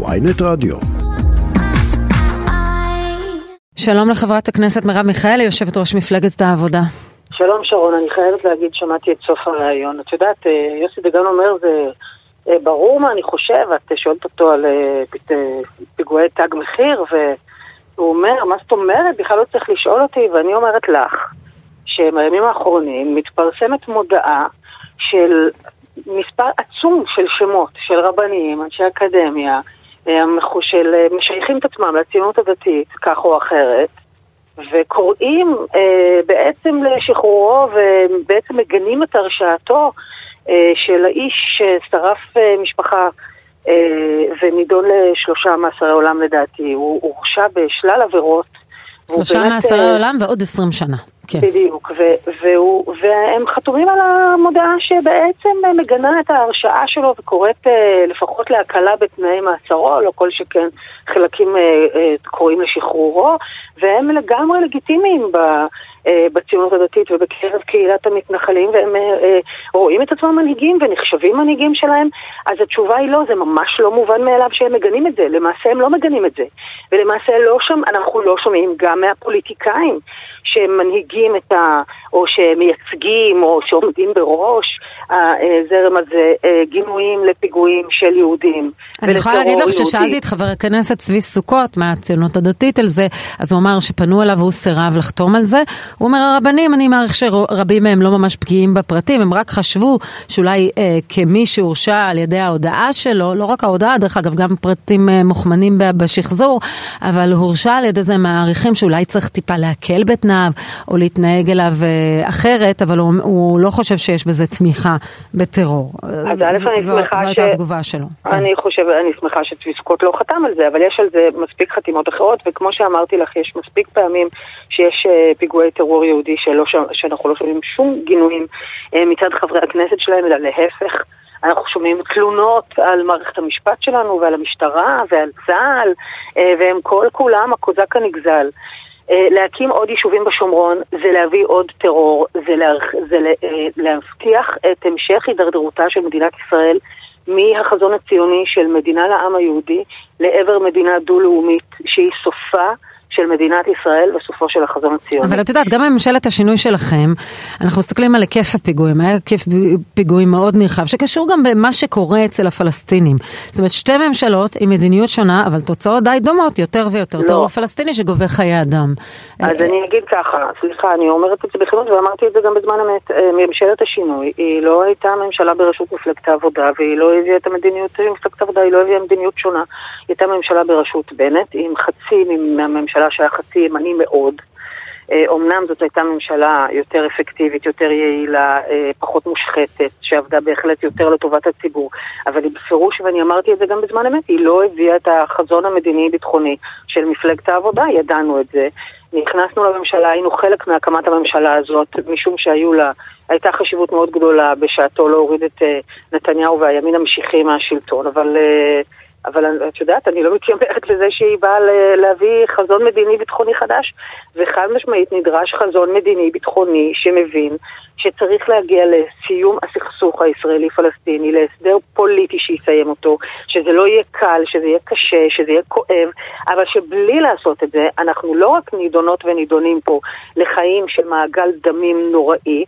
ויינט רדיו. שלום לחברת הכנסת מרב מיכאלי, יושבת ראש מפלגת העבודה. שלום שרון, אני חייבת להגיד, שמעתי את סוף הראיון. את יודעת, אה, יוסי דגן אומר, זה אה, ברור מה אני חושב, את שואלת אותו על אה, פיגועי תג מחיר, והוא אומר, מה זאת אומרת? בכלל לא צריך לשאול אותי, ואני אומרת לך, שבימים האחרונים מתפרסמת מודעה של מספר עצום של שמות, של רבנים, אנשי אקדמיה, של משייכים את עצמם לציונות הדתית, כך או אחרת, וקוראים אה, בעצם לשחרורו ובעצם מגנים את הרשעתו אה, של האיש ששרף אה, משפחה אה, ונידון לשלושה מאסרי עולם לדעתי. הוא הורשע בשלל עבירות. שלושה מאסרי אה, עולם ועוד עשרים שנה. כן. בדיוק, ו- והוא, והם חתומים על המודעה שבעצם מגנה את ההרשעה שלו וקוראת אה, לפחות להקלה בתנאי מעצרו, לא כל שכן חלקים אה, אה, קוראים לשחרורו, והם לגמרי לגיטימיים ב... אה, בציונות הדתית ובקרב קהילת המתנחלים, והם אה, אה, רואים את עצמם מנהיגים ונחשבים מנהיגים שלהם, אז התשובה היא לא, זה ממש לא מובן מאליו שהם מגנים את זה. למעשה הם לא מגנים את זה. ולמעשה לא שם, אנחנו לא שומעים גם מהפוליטיקאים שהם מנהיגים את ה... או שמייצגים או שעומדים בראש הזרם הזה גינויים לפיגועים של יהודים. אני יכולה להגיד לך ששאלתי את חבר הכנסת צבי סוכות מהציונות הדתית על זה, אז הוא אמר שפנו אליו והוא סירב לחתום על זה. הוא אומר, הרבנים, אני מעריך שרבים מהם לא ממש בקיאים בפרטים, הם רק חשבו שאולי אה, כמי שהורשע על ידי ההודעה שלו, לא רק ההודעה, דרך אגב, גם פרטים אה, מוכמנים בשחזור, אבל הורשע על ידי זה, מעריכים שאולי צריך טיפה להקל בתנאיו, או להתנהג אליו אה, אחרת, אבל הוא, הוא לא חושב שיש בזה תמיכה בטרור. אז א', אני שמחה ש... זו הייתה התגובה שלו. כן. אני חושב, אני שמחה שצבי לא חתם על זה, אבל יש על זה מספיק חתימות אחרות, וכמו שאמרתי לך, יש מספיק פעמים שיש אה, פיגועי טרור יהודי שלא, שאנחנו לא שומעים שום גינויים אה, מצד חברי הכנסת שלהם, אלא להפך. אנחנו שומעים תלונות על מערכת המשפט שלנו ועל המשטרה ועל צה"ל, אה, והם כל כולם הקוזק הנגזל. אה, להקים עוד יישובים בשומרון זה להביא עוד טרור, זה, לה, זה לה, להבטיח את המשך הידרדרותה של מדינת ישראל מהחזון הציוני של מדינה לעם היהודי לעבר מדינה דו-לאומית שהיא סופה של מדינת ישראל בסופו של החזון הציוני. אבל את יודעת, גם בממשלת השינוי שלכם, אנחנו מסתכלים על היקף הפיגועים, היה היקף פיגועים מאוד נרחב, שקשור גם במה שקורה אצל הפלסטינים. זאת אומרת, שתי ממשלות עם מדיניות שונה, אבל תוצאות די דומות, יותר ויותר לא. טרור פלסטיני שגובה חיי אדם. אז אני אגיד ככה, סליחה, אני אומרת את זה בכנות, ואמרתי את זה גם בזמן אמת, אה, ממשלת השינוי, היא לא הייתה ממשלה בראשות מפלגת העבודה, והיא לא הביאה את המדיניות של מפלגת העבודה, היא לא הביאה מדיניות שונה. היא הייתה ממשלה בראשות בנט, עם חצי מהממשלה ממשלה שהיה חצי ימני מאוד. אומנם אה, זאת הייתה ממשלה יותר אפקטיבית, יותר יעילה, אה, פחות מושחתת, שעבדה בהחלט יותר לטובת הציבור, אבל היא בפירוש, ואני אמרתי את זה גם בזמן אמת, היא לא הביאה את החזון המדיני-ביטחוני של מפלגת העבודה, ידענו את זה. נכנסנו לממשלה, היינו חלק מהקמת הממשלה הזאת, משום שהיו לה, הייתה חשיבות מאוד גדולה בשעתו להוריד את אה, נתניהו והימין המשיחי מהשלטון, אבל... אבל את יודעת, אני לא מתיימרת לזה שהיא באה להביא חזון מדיני-ביטחוני חדש, וחד משמעית נדרש חזון מדיני-ביטחוני שמבין שצריך להגיע לסיום הסכסוך הישראלי-פלסטיני, להסדר פוליטי שיסיים אותו, שזה לא יהיה קל, שזה יהיה קשה, שזה יהיה כואב, אבל שבלי לעשות את זה, אנחנו לא רק נידונות ונידונים פה לחיים של מעגל דמים נוראי,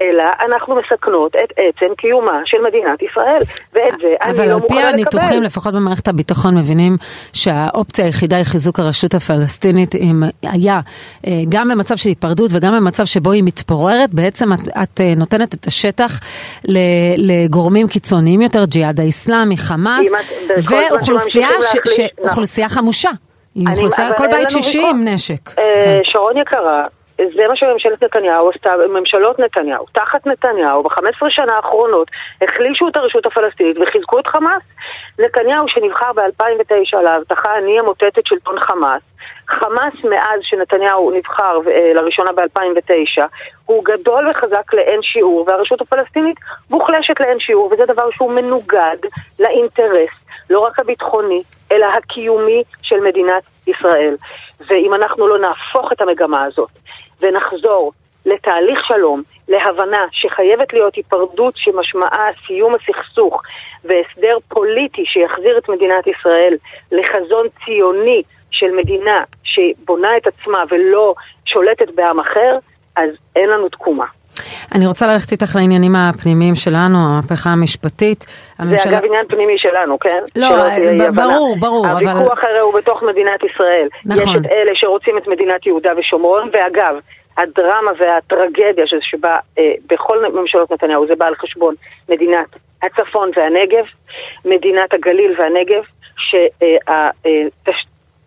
אלא אנחנו מסכנות את עצם קיומה של מדינת ישראל, ואת זה אני לא מוכנה לקבל. אבל על פי הניתוחים, לפחות במערכת הביטחון, מבינים שהאופציה היחידה היא חיזוק הרשות הפלסטינית, אם היה אה, גם במצב של היפרדות וגם במצב שבו היא מתפוררת, בעצם את, את אה, נותנת את השטח לגורמים קיצוניים יותר, ג'יהאד האיסלאמי, חמאס, ואוכלוסייה חמושה. עם אוכלוסייה, כל בית שישי עם נשק. אה, כן. שרון יקרה, זה מה שממשלת נתניהו עשתה, ממשלות נתניהו, תחת נתניהו, ב-15 שנה האחרונות החלישו את הרשות הפלסטינית וחיזקו את חמאס. נתניהו שנבחר ב-2009 להבטחה אני אמוטט את שלטון חמאס, חמאס מאז שנתניהו נבחר אה, לראשונה ב-2009 הוא גדול וחזק לאין שיעור והרשות הפלסטינית מוחלשת לאין שיעור וזה דבר שהוא מנוגד לאינטרס לא רק הביטחוני אלא הקיומי של מדינת ישראל ואם אנחנו לא נהפוך את המגמה הזאת ונחזור לתהליך שלום להבנה שחייבת להיות היפרדות שמשמעה סיום הסכסוך והסדר פוליטי שיחזיר את מדינת ישראל לחזון ציוני של מדינה שבונה את עצמה ולא שולטת בעם אחר, אז אין לנו תקומה. אני רוצה ללכת איתך לעניינים הפנימיים שלנו, המהפכה המשפטית. הממשלה... זה אגב עניין פנימי שלנו, כן? לא, ב- ברור, ברור, הוויכוח אבל... הרי הוא בתוך מדינת ישראל. נכון. יש את אלה שרוצים את מדינת יהודה ושומרון, ואגב, הדרמה והטרגדיה שבה אה, בכל ממשלות נתניהו זה בא על חשבון מדינת הצפון והנגב, מדינת הגליל והנגב,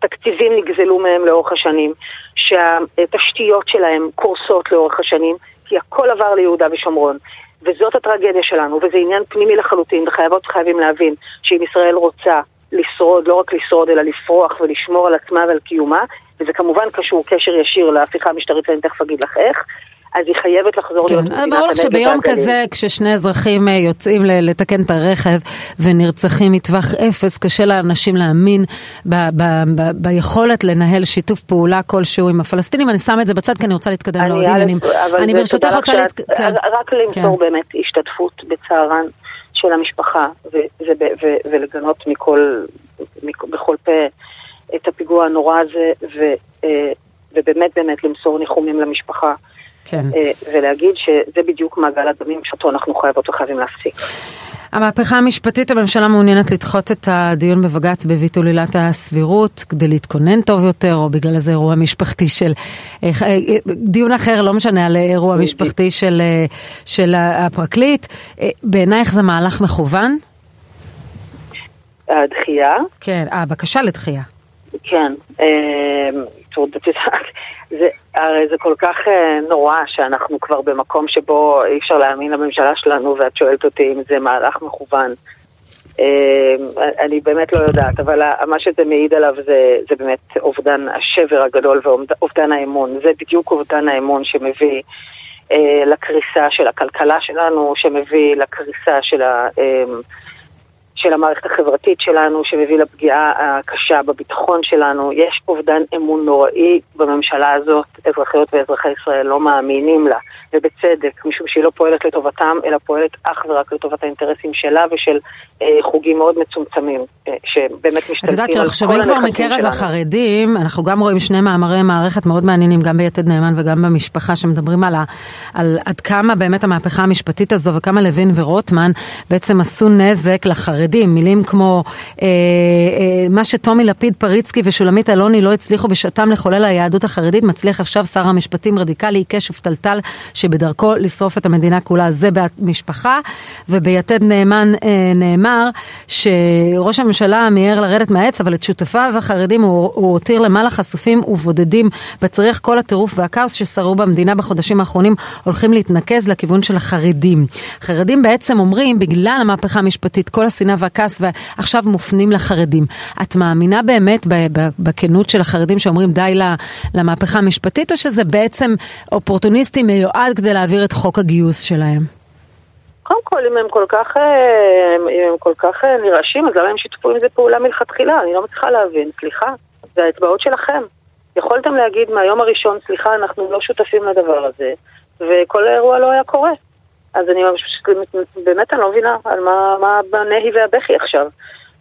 שהתקציבים נגזלו מהם לאורך השנים, שהתשתיות שלהם קורסות לאורך השנים, כי הכל עבר ליהודה ושומרון. וזאת הטרגדיה שלנו, וזה עניין פנימי לחלוטין, וחייבות וחייבים להבין שאם ישראל רוצה לשרוד, לא רק לשרוד, אלא לפרוח ולשמור על עצמה ועל קיומה, וזה כמובן קשור קשר ישיר להפיכה המשטרית, ואני תכף אגיד לך איך. אז היא חייבת לחזור כן, להיות מדינת הנגב. ברור לך שביום כזה, כששני אזרחים אה, יוצאים לתקן את הרכב ונרצחים מטווח אפס, קשה לאנשים להאמין ב- ב- ב- ביכולת לנהל שיתוף פעולה כלשהו עם הפלסטינים. אני שמה את זה בצד כי אני רוצה להתקדם לעוד עניינים. אני ברשותך רוצה להתקדם. כן. רק למסור כן. באמת השתתפות בצערן של המשפחה ולגנות מכל, בכל פה את הפיגוע הנורא הזה, אה, ובאמת באמת למסור ניחומים למשפחה. כן. אה, ולהגיד שזה בדיוק מעגל הדמים שאותו אנחנו חייבות וחייבים להפסיק. המהפכה המשפטית, הממשלה מעוניינת לדחות את הדיון בבג"ץ בביטול עילת הסבירות כדי להתכונן טוב יותר, או בגלל איזה אירוע משפחתי של... אה, אה, דיון אחר, לא משנה, על אירוע משפחתי של, של הפרקליט. בעינייך זה מהלך מכוון? הדחייה? כן, הבקשה לדחייה. כן. זה, הרי זה כל כך אה, נורא שאנחנו כבר במקום שבו אי אפשר להאמין לממשלה שלנו ואת שואלת אותי אם זה מהלך מכוון. אה, אני באמת לא יודעת, אבל מה שזה מעיד עליו זה, זה באמת אובדן השבר הגדול ואובדן האמון. זה בדיוק אובדן האמון שמביא אה, לקריסה של הכלכלה שלנו, שמביא לקריסה של ה... של המערכת החברתית שלנו, שמביא לפגיעה הקשה בביטחון שלנו. יש אובדן אמון נוראי בממשלה הזאת. אזרחיות ואזרחי ישראל לא מאמינים לה, ובצדק, משום שהיא לא פועלת לטובתם, אלא פועלת אך ורק לטובת האינטרסים שלה ושל אה, חוגים מאוד מצומצמים, אה, שבאמת משתלטים על כל הנכסים שלנו. את יודעת שאנחנו שומעים כבר מקרב החרדים, אנחנו גם רואים שני מאמרי מערכת מאוד מעניינים, גם ביתד נאמן וגם במשפחה, שמדברים על, ה, על עד כמה באמת המהפכה המשפטית הזו וכמה לוין ורוטמן בעצם עשו נזק לחרדים. חרדים, מילים כמו אה, אה, מה שטומי לפיד, פריצקי ושולמית אלוני לא הצליחו בשעתם לחולל היהדות החרדית, מצליח עכשיו שר המשפטים רדיקלי, עיקש ופתלתל שבדרכו לשרוף את המדינה כולה. זה במשפחה, וביתד נאמן אה, נאמר שראש הממשלה מיהר לרדת מהעץ, אבל את שותפיו החרדים הוא, הוא הותיר למעלה חשופים ובודדים בצריך כל הטירוף והכאוס ששרו במדינה בחודשים האחרונים הולכים להתנקז לכיוון של החרדים. חרדים בעצם אומרים, בגלל המהפכה המשפטית, כל השנאה והכעס ועכשיו מופנים לחרדים. את מאמינה באמת בכנות של החרדים שאומרים די למהפכה המשפטית, או שזה בעצם אופורטוניסטי מיועד כדי להעביר את חוק הגיוס שלהם? קודם כל, אם הם כל כך, אה, אם הם כל כך אה, נרעשים, אז למה הם שיתפו עם זה פעולה מלכתחילה? אני לא מצליחה להבין. סליחה, זה האצבעות שלכם. יכולתם להגיד מהיום הראשון, סליחה, אנחנו לא שותפים לדבר הזה, וכל האירוע לא היה קורה. אז אני באמת אני לא מבינה על מה, מה הנהי והבכי עכשיו.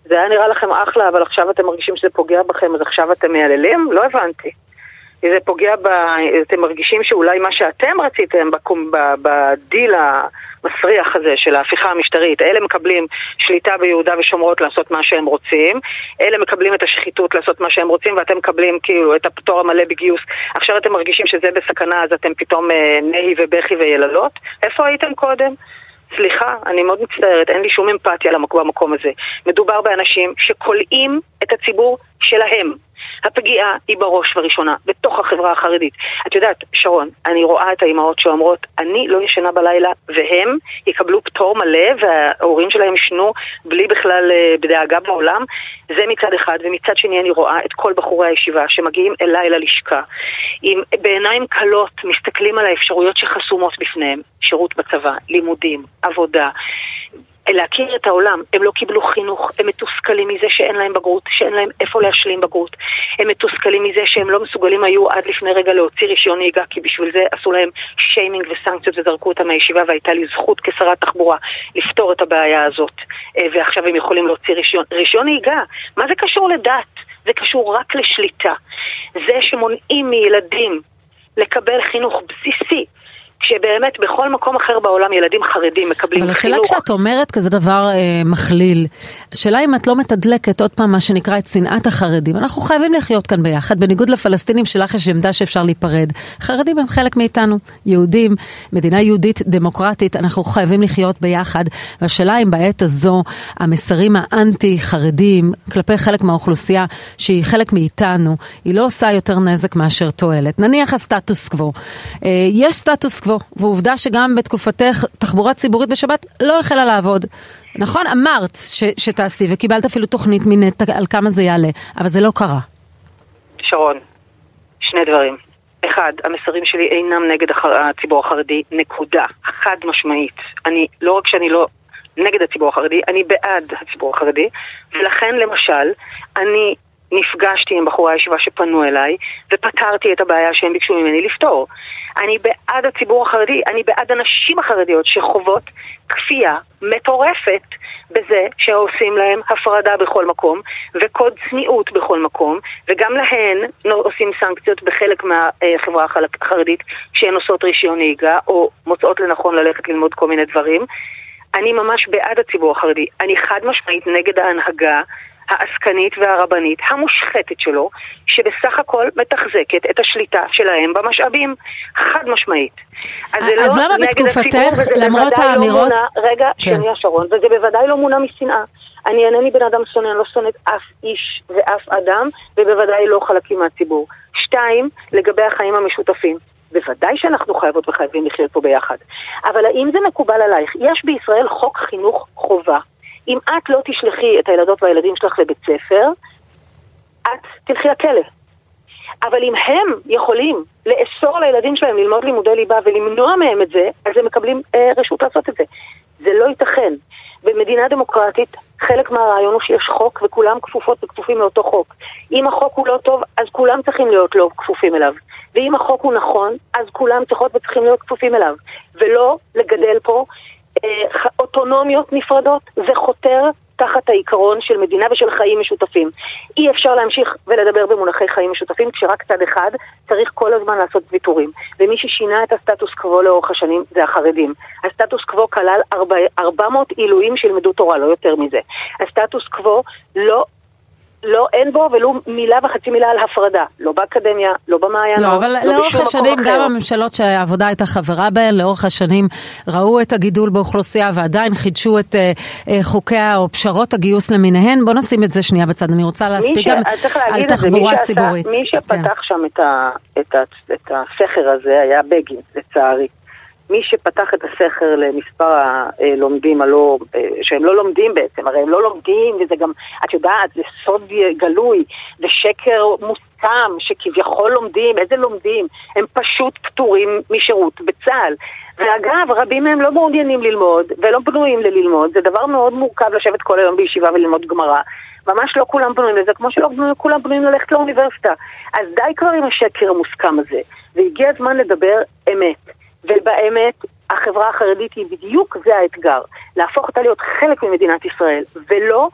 זה היה נראה לכם אחלה, אבל עכשיו אתם מרגישים שזה פוגע בכם, אז עכשיו אתם מייללים? לא הבנתי. זה פוגע ב... אתם מרגישים שאולי מה שאתם רציתם בדיל המסריח הזה של ההפיכה המשטרית, אלה מקבלים שליטה ביהודה ושומרות לעשות מה שהם רוצים, אלה מקבלים את השחיתות לעשות מה שהם רוצים, ואתם מקבלים כאילו את הפטור המלא בגיוס. עכשיו אתם מרגישים שזה בסכנה, אז אתם פתאום אה, נהי ובכי ויללות? איפה הייתם קודם? סליחה, אני מאוד מצטערת, אין לי שום אמפתיה במקום הזה. מדובר באנשים שכולאים את הציבור שלהם. הפגיעה היא בראש ובראשונה, בתוך החברה החרדית. את יודעת, שרון, אני רואה את האימהות שאומרות, אני לא ישנה בלילה, והם יקבלו פטור מלא, וההורים שלהם ישנו בלי בכלל אה, בדאגה בעולם. זה מצד אחד, ומצד שני אני רואה את כל בחורי הישיבה שמגיעים אליי ללשכה, עם בעיניים כלות מסתכלים על האפשרויות שחסומות בפניהם, שירות בצבא, לימודים, עבודה. להכיר את העולם. הם לא קיבלו חינוך, הם מתוסכלים מזה שאין להם בגרות, שאין להם איפה להשלים בגרות. הם מתוסכלים מזה שהם לא מסוגלים היו עד לפני רגע להוציא רישיון נהיגה, כי בשביל זה עשו להם שיימינג וסנקציות וזרקו אותם מהישיבה, והייתה לי זכות כשרת תחבורה לפתור את הבעיה הזאת. אה, ועכשיו הם יכולים להוציא רישיון. רישיון נהיגה, מה זה קשור לדת? זה קשור רק לשליטה. זה שמונעים מילדים לקבל חינוך בסיסי, כשבאמת בכל מקום אחר בעולם ילדים חרדים מקבלים אבל חינוך. אבל השאלה כשאת אומרת כזה דבר אה, מכליל, השאלה אם את לא מתדלקת עוד פעם מה שנקרא את שנאת החרדים. אנחנו חייבים לחיות כאן ביחד, בניגוד לפלסטינים שלך יש עמדה שאפשר להיפרד. חרדים הם חלק מאיתנו, יהודים, מדינה יהודית דמוקרטית, אנחנו חייבים לחיות ביחד. והשאלה אם בעת הזו המסרים האנטי חרדים כלפי חלק מהאוכלוסייה שהיא חלק מאיתנו, היא לא עושה יותר נזק מאשר תועלת. נניח הסטטוס קוו. אה, יש סטטוס קוו. יבוא, ועובדה שגם בתקופתך תחבורה ציבורית בשבת לא החלה לעבוד. נכון, אמרת ש, שתעשי וקיבלת אפילו תוכנית מנטע על כמה זה יעלה, אבל זה לא קרה. שרון, שני דברים. אחד, המסרים שלי אינם נגד הציבור החרדי, נקודה. חד משמעית. אני, לא רק שאני לא נגד הציבור החרדי, אני בעד הציבור החרדי, ולכן למשל, אני נפגשתי עם בחורי הישיבה שפנו אליי, ופתרתי את הבעיה שהם ביקשו ממני לפתור. אני בעד הציבור החרדי, אני בעד הנשים החרדיות שחוות כפייה מטורפת בזה שעושים להם הפרדה בכל מקום, וקוד צניעות בכל מקום, וגם להן עושים סנקציות בחלק מהחברה החרדית כשהן עושות רישיון נהיגה, או מוצאות לנכון ללכת ללמוד כל מיני דברים. אני ממש בעד הציבור החרדי. אני חד משמעית נגד ההנהגה העסקנית והרבנית המושחתת שלו, שבסך הכל מתחזקת את השליטה שלהם במשאבים, חד משמעית. אז, אז לא למה בתקופתך, למרות לא האמירות... לא מונע, רגע, כן. שנייה שרון, וזה בוודאי לא מונע משנאה. אני אינני בן אדם שונא, אני לא שונאת אף איש ואף אדם, ובוודאי לא חלקים מהציבור. שתיים, לגבי החיים המשותפים. בוודאי שאנחנו חייבות וחייבים לחיות פה ביחד. אבל האם זה מקובל עלייך? יש בישראל חוק חינוך חובה. אם את לא תשלחי את הילדות והילדים שלך לבית ספר, את תלכי לכלא. אבל אם הם יכולים לאסור לילדים שלהם ללמוד לימודי ליבה ולמנוע מהם את זה, אז הם מקבלים אה, רשות לעשות את זה. זה לא ייתכן. במדינה דמוקרטית, חלק מהרעיון הוא שיש חוק וכולם כפופות וכפופים לאותו חוק. אם החוק הוא לא טוב, אז כולם צריכים להיות לא כפופים אליו. ואם החוק הוא נכון, אז כולם צריכות וצריכים להיות כפופים אליו. ולא לגדל פה אה, אוטונומיות נפרדות, זה חותר תחת העיקרון של מדינה ושל חיים משותפים. אי אפשר להמשיך ולדבר במונחי חיים משותפים כשרק צד אחד צריך כל הזמן לעשות ויתורים. ומי ששינה את הסטטוס קוו לאורך השנים זה החרדים. הסטטוס קוו כלל 400 עילויים שילמדו תורה, לא יותר מזה. הסטטוס קוו לא לא, אין בו ולו מילה וחצי מילה על הפרדה, לא באקדמיה, לא במעיינות, לא, אבל לא לאורך השנים אחר. גם הממשלות שהעבודה הייתה חברה בהן, לאורך השנים ראו את הגידול באוכלוסייה ועדיין חידשו את uh, uh, חוקיה או פשרות הגיוס למיניהן, בוא נשים את זה שנייה בצד, אני רוצה להספיק גם על תחבורה ציבורית. מי שפתח כן. שם את, ה, את, ה, את הסכר הזה היה בגין, לצערי. מי שפתח את הסכר למספר הלומדים הלא, שהם לא לומדים בעצם, הרי הם לא לומדים וזה גם, את יודעת, זה סוד גלוי, זה שקר מוסכם שכביכול לומדים, איזה לומדים? הם פשוט פטורים משירות בצה"ל. ואגב, רבים מהם לא מעוניינים ללמוד ולא בנויים ללמוד, זה דבר מאוד מורכב לשבת כל היום בישיבה וללמוד גמרא. ממש לא כולם בנויים לזה, כמו שלא כולם בנויים ללכת לאוניברסיטה. אז די כבר עם השקר המוסכם הזה, והגיע הזמן לדבר אמת. ובאמת החברה החרדית היא בדיוק זה האתגר, להפוך אותה להיות חלק ממדינת ישראל, ולא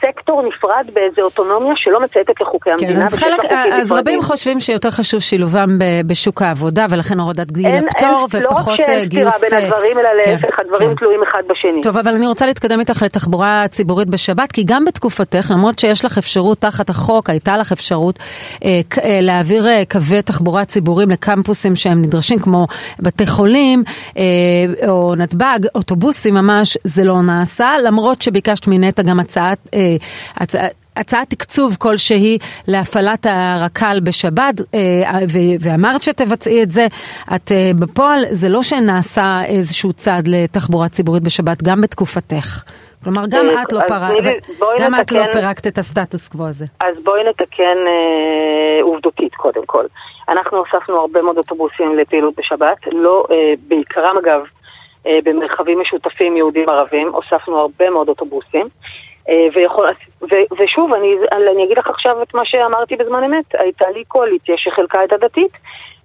סקטור נפרד באיזה אוטונומיה שלא מצייתת לחוקי כן, המדינה. אז, חלק, אז רבים חושבים שיותר חשוב שילובם בשוק העבודה ולכן הורדת גיל הפטור ופחות גיוס... אין לא רק שאין סתירה בין הדברים אלא כן, להפך, כן, הדברים כן. תלויים אחד בשני. טוב, אבל אני רוצה להתקדם איתך לתחבורה ציבורית בשבת, כי גם בתקופתך, למרות שיש לך אפשרות תחת החוק, הייתה לך אפשרות אה, אה, להעביר אה, קווי תחבורה ציבוריים לקמפוסים שהם נדרשים, כמו בתי חולים אה, או נתב"ג, אוטובוסים ממש, זה לא נעשה, למרות שביקשת מנטע גם הצעת... אה, הצעת הצעת תקצוב כלשהי להפעלת הרק"ל בשבת, אה, ואמרת שתבצעי את זה, את אה, בפועל, זה לא שנעשה איזשהו צעד לתחבורה ציבורית בשבת, גם בתקופתך. כלומר, גם אה, את לא, פרק, גם את לא פירקת את הסטטוס קוו הזה. אז בואי נתקן אה, עובדותית קודם כל. אנחנו הוספנו הרבה מאוד אוטובוסים לפעילות בשבת, לא, אה, בעיקרם אגב, במרחבים משותפים יהודים ערבים, הוספנו הרבה מאוד אוטובוסים. ויכול, ו, ושוב, אני, אני אגיד לך עכשיו את מה שאמרתי בזמן אמת, הייתה לי קואליציה שחלקה את הדתית,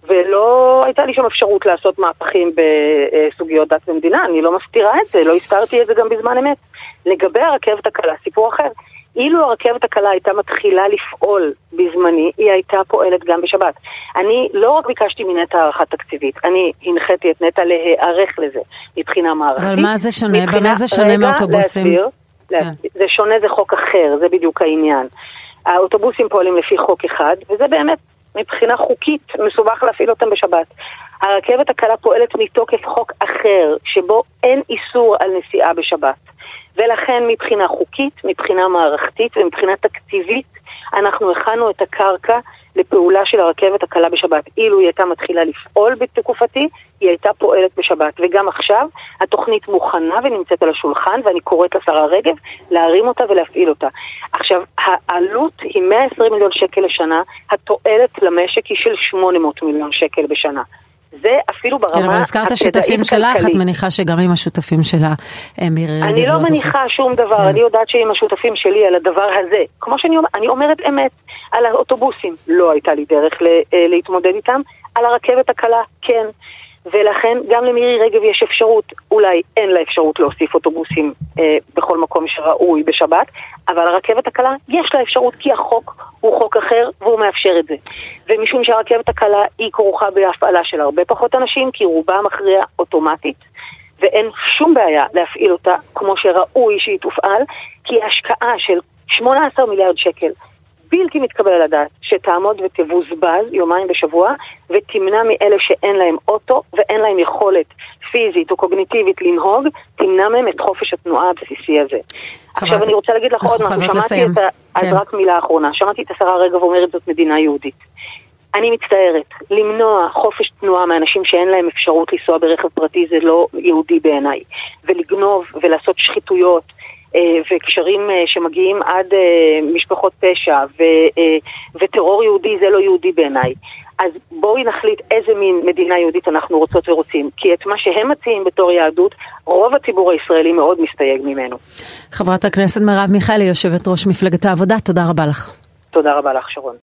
ולא הייתה לי שם אפשרות לעשות מהפכים בסוגיות דת ומדינה, אני לא מסתירה את זה, לא הסתרתי את זה גם בזמן אמת. לגבי הרכבת הקלה, סיפור אחר. אילו הרכבת הקלה הייתה מתחילה לפעול בזמני, היא הייתה פועלת גם בשבת. אני לא רק ביקשתי מנטע הערכה תקציבית, אני הנחיתי את נטע להיערך לזה מבחינה מערכתית. אבל מה זה שונה? במה זה שונה מאוטובוסים? להסביר. זה שונה, זה חוק אחר, זה בדיוק העניין. האוטובוסים פועלים לפי חוק אחד, וזה באמת מבחינה חוקית מסובך להפעיל אותם בשבת. הרכבת הקלה פועלת מתוקף חוק אחר, שבו אין איסור על נסיעה בשבת. ולכן מבחינה חוקית, מבחינה מערכתית ומבחינה תקציבית, אנחנו הכנו את הקרקע לפעולה של הרכבת הקלה בשבת. אילו היא הייתה מתחילה לפעול בתקופתי, היא הייתה פועלת בשבת. וגם עכשיו התוכנית מוכנה ונמצאת על השולחן, ואני קוראת לשרה רגב להרים אותה ולהפעיל אותה. עכשיו, העלות היא 120 מיליון שקל לשנה, התועלת למשק היא של 800 מיליון שקל בשנה. זה אפילו ברמה הכדאית כן, אבל הזכרת שותפים שלך, את מניחה שגם עם השותפים שלה אה, מירי רגב. אני לא מניחה שום דבר, כן. אני יודעת שעם השותפים שלי על הדבר הזה, כמו שאני אומרת, אני אומרת אמת, על האוטובוסים לא הייתה לי דרך אה, להתמודד איתם, על הרכבת הקלה כן. ולכן גם למירי רגב יש אפשרות, אולי אין לה אפשרות להוסיף אוטובוסים אה, בכל מקום שראוי בשבת, אבל הרכבת הקלה יש לה אפשרות כי החוק הוא חוק אחר והוא מאפשר את זה. ומשום שהרכבת הקלה היא כרוכה בהפעלה של הרבה פחות אנשים, כי רובה מכריע אוטומטית, ואין שום בעיה להפעיל אותה כמו שראוי שהיא תופעל, כי השקעה של 18 מיליארד שקל בלתי מתקבל על הדעת שתעמוד ותבוזבז יומיים בשבוע ותמנע מאלה שאין להם אוטו ואין להם יכולת פיזית או קוגניטיבית לנהוג, תמנע מהם את חופש התנועה הבסיסי הזה. עכשיו אני רוצה להגיד לך עוד משהו, שמעתי את ה... אז כן. רק מילה אחרונה, שמעתי את השרה רגב אומרת זאת מדינה יהודית. אני מצטערת, למנוע חופש תנועה מאנשים שאין להם אפשרות לנסוע ברכב פרטי זה לא יהודי בעיניי. ולגנוב ולעשות שחיתויות וקשרים אה, שמגיעים עד אה, משפחות פשע וטרור יהודי זה לא יהודי בעיניי. אז בואי נחליט איזה מין מדינה יהודית אנחנו רוצות ורוצים. כי את מה שהם מציעים בתור יהדות, רוב הציבור הישראלי מאוד מסתייג ממנו. חברת הכנסת מרב מיכאלי, יושבת ראש מפלגת העבודה, תודה רבה לך. תודה רבה לך, שרון.